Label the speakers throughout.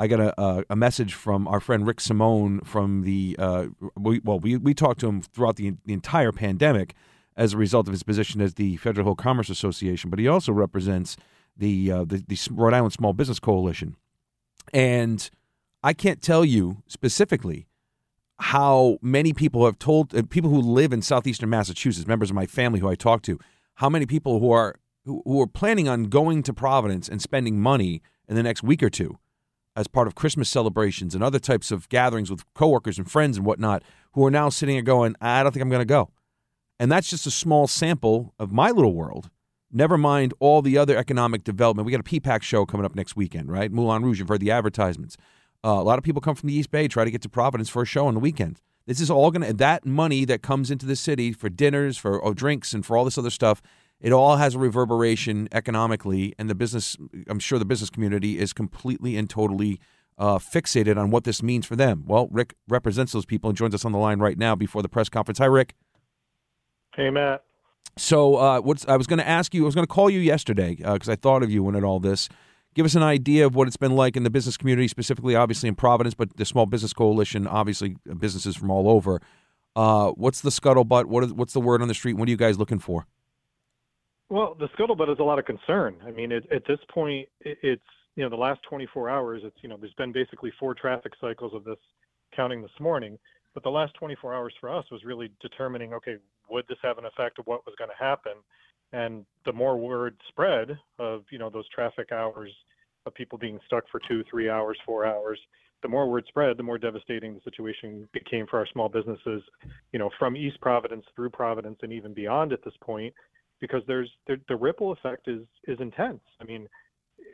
Speaker 1: I got a, a, a message from our friend Rick Simone from the uh, we, well we, we talked to him throughout the, the entire pandemic as a result of his position as the Federal Hill Commerce Association, but he also represents the, uh, the the Rhode Island Small Business Coalition, and I can't tell you specifically how many people have told uh, people who live in southeastern Massachusetts, members of my family who I talk to, how many people who are who, who are planning on going to Providence and spending money in the next week or two as part of Christmas celebrations and other types of gatherings with coworkers and friends and whatnot, who are now sitting here going, I don't think I'm going to go. And that's just a small sample of my little world. Never mind all the other economic development. We got a PPAC show coming up next weekend, right? Moulin Rouge, you've heard the advertisements. Uh, a lot of people come from the East Bay, try to get to Providence for a show on the weekend. This is all going to, that money that comes into the city for dinners, for oh, drinks, and for all this other stuff, it all has a reverberation economically. And the business, I'm sure the business community is completely and totally uh, fixated on what this means for them. Well, Rick represents those people and joins us on the line right now before the press conference. Hi, Rick.
Speaker 2: Hey, Matt.
Speaker 1: So, uh, what's I was going to ask you, I was going to call you yesterday because uh, I thought of you when it all this give us an idea of what it's been like in the business community, specifically, obviously in Providence, but the Small Business Coalition, obviously businesses from all over. Uh, what's the scuttlebutt? What is, what's the word on the street? What are you guys looking for?
Speaker 2: Well, the scuttlebutt is a lot of concern. I mean, it, at this point, it, it's you know the last 24 hours. It's you know there's been basically four traffic cycles of this, counting this morning. But the last 24 hours for us was really determining, okay, would this have an effect of what was going to happen? and the more word spread of you know those traffic hours of people being stuck for two three hours four hours the more word spread the more devastating the situation became for our small businesses you know from east providence through providence and even beyond at this point because there's the, the ripple effect is is intense i mean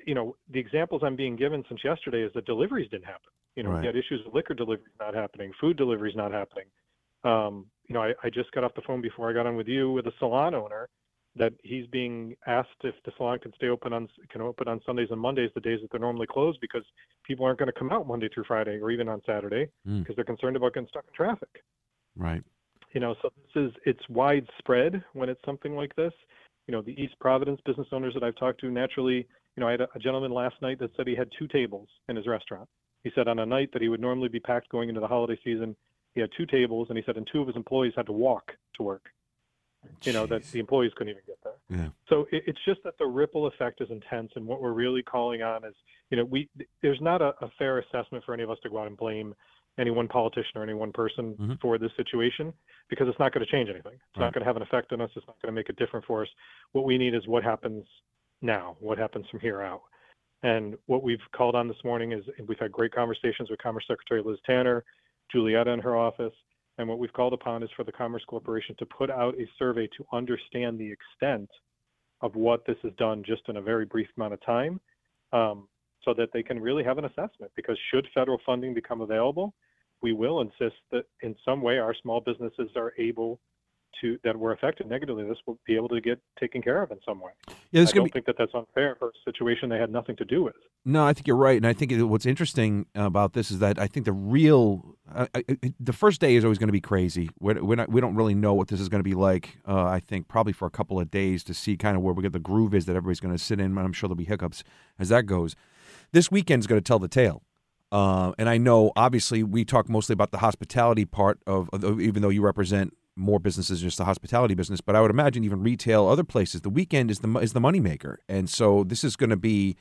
Speaker 2: you know the examples i'm being given since yesterday is that deliveries didn't happen you know right. we had issues with liquor deliveries not happening food deliveries not happening um, you know I, I just got off the phone before i got on with you with a salon owner that he's being asked if the salon can stay open on can open on Sundays and Mondays, the days that they're normally closed, because people aren't going to come out Monday through Friday or even on Saturday because mm. they're concerned about getting stuck in traffic.
Speaker 1: Right.
Speaker 2: You know, so this is it's widespread when it's something like this. You know, the East Providence business owners that I've talked to, naturally, you know, I had a, a gentleman last night that said he had two tables in his restaurant. He said on a night that he would normally be packed going into the holiday season, he had two tables, and he said, and two of his employees had to walk to work you know that the employees couldn't even get there.
Speaker 1: Yeah.
Speaker 2: So it, it's just that the ripple effect is intense, and what we're really calling on is, you know, we there's not a, a fair assessment for any of us to go out and blame any one politician or any one person mm-hmm. for this situation because it's not going to change anything. It's right. not going to have an effect on us. It's not going to make it different for us. What we need is what happens now, what happens from here out. And what we've called on this morning is we've had great conversations with Commerce Secretary Liz Tanner, Julietta in her office, and what we've called upon is for the Commerce Corporation to put out a survey to understand the extent of what this has done just in a very brief amount of time um, so that they can really have an assessment. Because should federal funding become available, we will insist that in some way our small businesses are able to that were affected negatively, this will be able to get taken care of in some way. Yeah, I don't be... think that that's unfair for a situation they had nothing to do with.
Speaker 1: No, I think you're right, and I think what's interesting about this is that I think the real uh, the first day is always going to be crazy. We're, we're not, we don't really know what this is going to be like. Uh, I think probably for a couple of days to see kind of where we get the groove is that everybody's going to sit in. I'm sure there'll be hiccups as that goes. This weekend's going to tell the tale. Uh, and I know, obviously, we talk mostly about the hospitality part of, of, even though you represent more businesses, just the hospitality business. But I would imagine even retail, other places, the weekend is the is the moneymaker, and so this is going to be.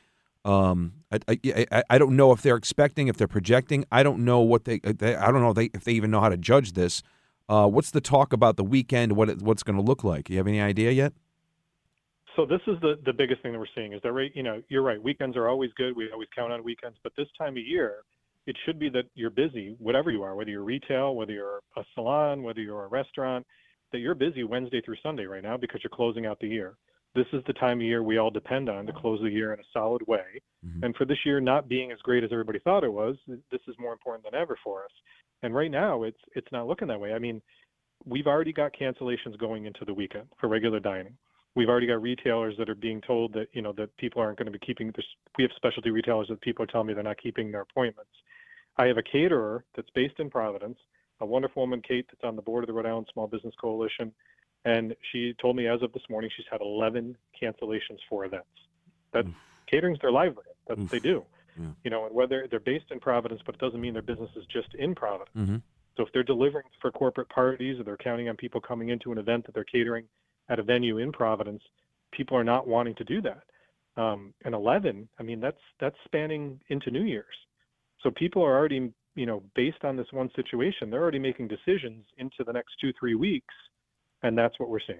Speaker 1: Um, I, I, I don't know if they're expecting, if they're projecting. I don't know what they. they I don't know if they, if they even know how to judge this. Uh, what's the talk about the weekend? What it, what's going to look like? You have any idea yet?
Speaker 2: So this is the the biggest thing that we're seeing is that right. You know, you're right. Weekends are always good. We always count on weekends, but this time of year, it should be that you're busy, whatever you are, whether you're retail, whether you're a salon, whether you're a restaurant, that you're busy Wednesday through Sunday right now because you're closing out the year. this is the time of year we all depend on to close the year in a solid way. Mm-hmm. And for this year not being as great as everybody thought it was, this is more important than ever for us. And right now, it's it's not looking that way. I mean, we've already got cancellations going into the weekend for regular dining. We've already got retailers that are being told that you know that people aren't going to be keeping. This. We have specialty retailers that people are telling me they're not keeping their appointments. I have a caterer that's based in Providence, a wonderful woman, Kate, that's on the board of the Rhode Island Small Business Coalition, and she told me as of this morning she's had 11 cancellations for events. That mm. catering's their livelihood. That's what they do. Yeah. You know, and whether they're based in Providence, but it doesn't mean their business is just in Providence. Mm-hmm. So if they're delivering for corporate parties or they're counting on people coming into an event that they're catering at a venue in Providence, people are not wanting to do that. Um, and 11, I mean, that's that's spanning into New Year's. So people are already, you know, based on this one situation, they're already making decisions into the next two, three weeks, and that's what we're seeing.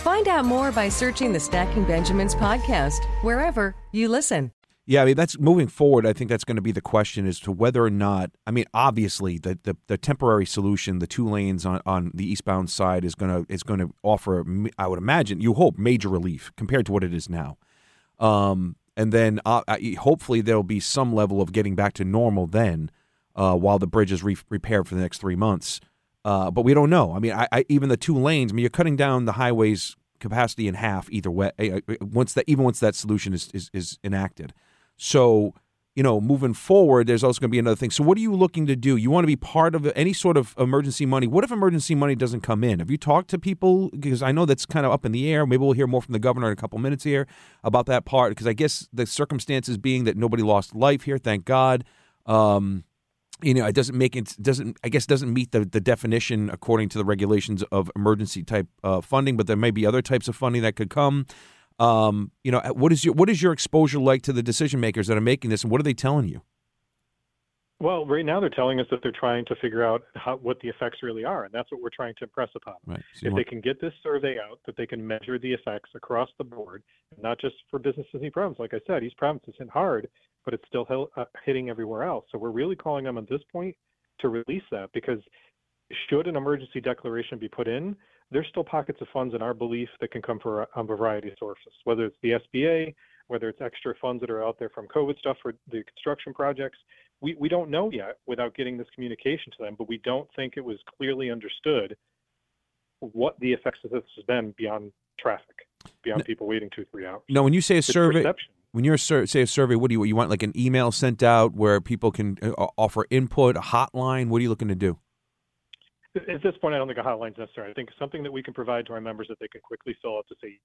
Speaker 3: Find out more by searching the Stacking Benjamins podcast wherever you listen.
Speaker 1: Yeah, I mean that's moving forward. I think that's going to be the question as to whether or not. I mean, obviously, the the, the temporary solution, the two lanes on, on the eastbound side, is going to is going to offer. I would imagine, you hope, major relief compared to what it is now. Um, and then uh, hopefully there'll be some level of getting back to normal then, uh, while the bridge is re- repaired for the next three months. Uh, but we don't know. I mean, I, I, even the two lanes. I mean, you're cutting down the highway's capacity in half either way. Eh, eh, once that, even once that solution is is, is enacted. So, you know, moving forward, there's also going to be another thing. So, what are you looking to do? You want to be part of any sort of emergency money. What if emergency money doesn't come in? Have you talked to people? Because I know that's kind of up in the air. Maybe we'll hear more from the governor in a couple minutes here about that part. Because I guess the circumstances being that nobody lost life here, thank God. Um, you know, it doesn't make it doesn't I guess doesn't meet the, the definition according to the regulations of emergency type uh, funding, but there may be other types of funding that could come. Um, you know, what is your what is your exposure like to the decision makers that are making this, and what are they telling you?
Speaker 2: Well, right now they're telling us that they're trying to figure out how, what the effects really are, and that's what we're trying to impress upon. Right. So if want... they can get this survey out, that they can measure the effects across the board, not just for businesses in East Providence. Like I said, East Providence is hit hard, but it's still uh, hitting everywhere else. So we're really calling them at this point to release that because should an emergency declaration be put in, there's still pockets of funds in our belief that can come from a variety of sources, whether it's the SBA, whether it's extra funds that are out there from COVID stuff for the construction projects. We, we don't know yet without getting this communication to them, but we don't think it was clearly understood what the effects of this has been beyond traffic, beyond no, people waiting two, three hours.
Speaker 1: No, when you say a survey, perception. When you're say a survey, what do you you want? Like an email sent out where people can uh, offer input, a hotline. What are you looking to do?
Speaker 2: At this point, I don't think a hotline is necessary. I think something that we can provide to our members that they can quickly fill out to say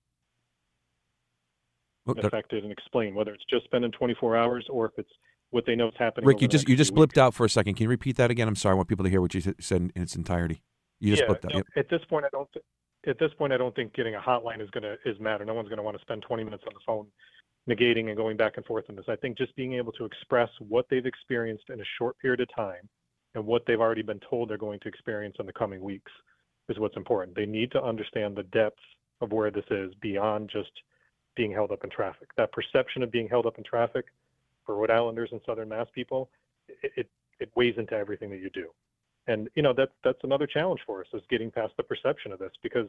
Speaker 2: affected and explain whether it's just been in 24 hours or if it's what they know is happening.
Speaker 1: Rick, you just you just blipped out for a second. Can you repeat that again? I'm sorry. I want people to hear what you said in its entirety. You just
Speaker 2: yeah,
Speaker 1: blipped out.
Speaker 2: No, yep. At this point, I don't. Th- at this point, I don't think getting a hotline is gonna is matter. No one's gonna want to spend 20 minutes on the phone negating and going back and forth on this. I think just being able to express what they've experienced in a short period of time and what they've already been told they're going to experience in the coming weeks is what's important. They need to understand the depth of where this is beyond just being held up in traffic. That perception of being held up in traffic for Rhode Islanders and Southern Mass people, it, it, it weighs into everything that you do. And you know that's that's another challenge for us is getting past the perception of this because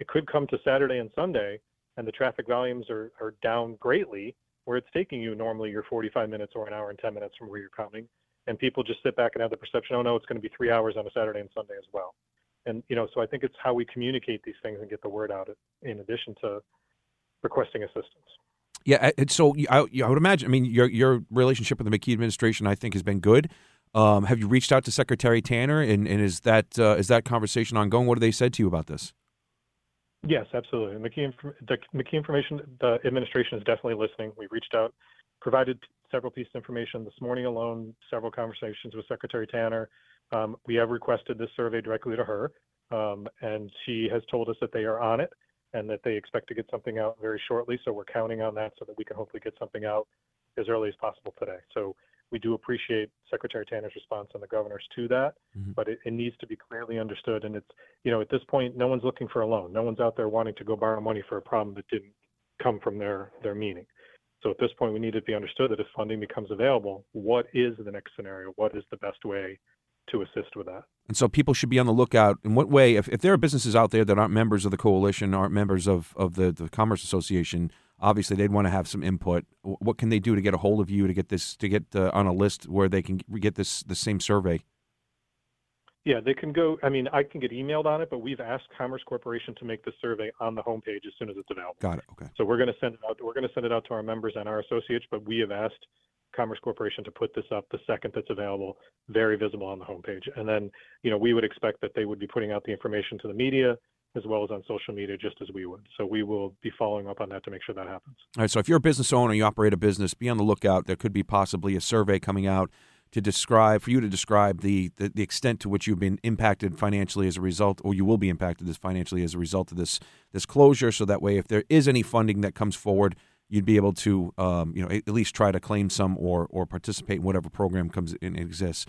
Speaker 2: it could come to Saturday and Sunday and the traffic volumes are, are down greatly where it's taking you normally your 45 minutes or an hour and 10 minutes from where you're coming and people just sit back and have the perception, oh no, it's going to be three hours on a Saturday and Sunday as well. And you know, so I think it's how we communicate these things and get the word out in addition to requesting assistance.
Speaker 1: Yeah, so I, I would imagine. I mean, your your relationship with the McKee administration, I think, has been good. Um, have you reached out to Secretary Tanner, and, and is that uh, is that conversation ongoing? What have they said to you about this?
Speaker 2: Yes, absolutely. The McKee information, the administration is definitely listening. We reached out, provided several pieces of information this morning alone, several conversations with Secretary Tanner. Um, we have requested this survey directly to her, um, and she has told us that they are on it and that they expect to get something out very shortly. So we're counting on that so that we can hopefully get something out as early as possible today. So We do appreciate Secretary Tanner's response and the governor's to that,
Speaker 1: Mhm.
Speaker 2: but it, it needs to be clearly understood. And it's, you know, at this point, no one's looking for a loan. No one's out there wanting to go borrow money for a problem that didn't come from their, their meaning. So at this point, we need it to be understood that if funding becomes available, what is the next scenario? What is the best way to assist with that?
Speaker 1: And so people should be on the lookout. In what way, if, if there are businesses out there that aren't members of the coalition, aren't members of, of the, the Commerce Association, obviously they'd want to have some input. What can they do to get a hold of you to get this to get uh, on a list where they can get this the same survey?
Speaker 2: Yeah, they can go. I mean, I can get emailed on it, but we've asked Commerce Corporation to make the survey on the homepage as soon as it's available.
Speaker 1: Got it. Okay.
Speaker 2: So we're going to send it out. We're going to send it out to our members and our associates, but we have asked Commerce Corporation to put this up the second that's available, very visible on the homepage. And then, you know, we would expect that they would be putting out the information to the media as well as on social media, just as we would. So we will be following up on that to make sure that happens.
Speaker 1: All right. So if you're a business owner, you operate a business, be on the lookout. There could be possibly a survey coming out to describe for you to describe the, the the extent to which you've been impacted financially as a result, or you will be impacted as financially as a result of this this closure. So that way, if there is any funding that comes forward, you'd be able to um, you know at least try to claim some or or participate in whatever program comes in exists.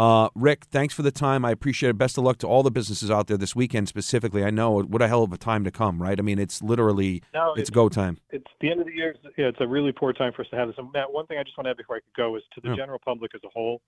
Speaker 1: Uh, Rick, thanks for the time. I appreciate it. Best of luck to all the businesses out there this weekend specifically. I know what a hell of a time to come, right? I mean, it's literally
Speaker 2: No,
Speaker 1: it's
Speaker 2: it-
Speaker 1: go time.
Speaker 2: it's the end of the year. Yeah, it's a really poor time for us to have this. And Matt, one thing I just want to add before I could go is to the
Speaker 1: Yeah.
Speaker 2: general public as a whole.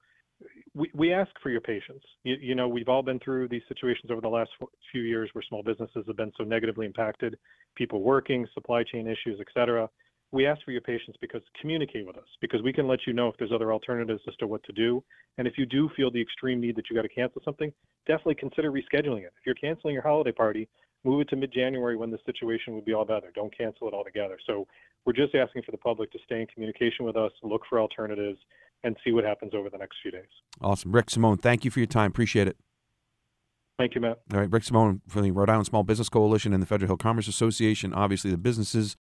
Speaker 2: We, we ask for your patience. You, you know, we've all been through these situations over the last few years where small businesses have been so negatively impacted, people working, supply chain issues, et cetera. We ask for your patience because communicate with us because we can let you know if there's other alternatives as to what to do. And if you do feel the extreme need that you got to cancel something, definitely consider rescheduling it. If you're canceling your holiday party, move it to mid-January when the situation would be all better. Don't cancel it altogether. So we're just asking for the public to stay in communication with us, look for alternatives, and see what happens over the next few days.
Speaker 1: Awesome, Rick Simone. Thank you for your time. Appreciate it.
Speaker 2: Thank you, Matt.
Speaker 1: All right, Rick Simone from the Rhode Island Small Business Coalition and the Federal Hill Commerce Association. Obviously, the businesses.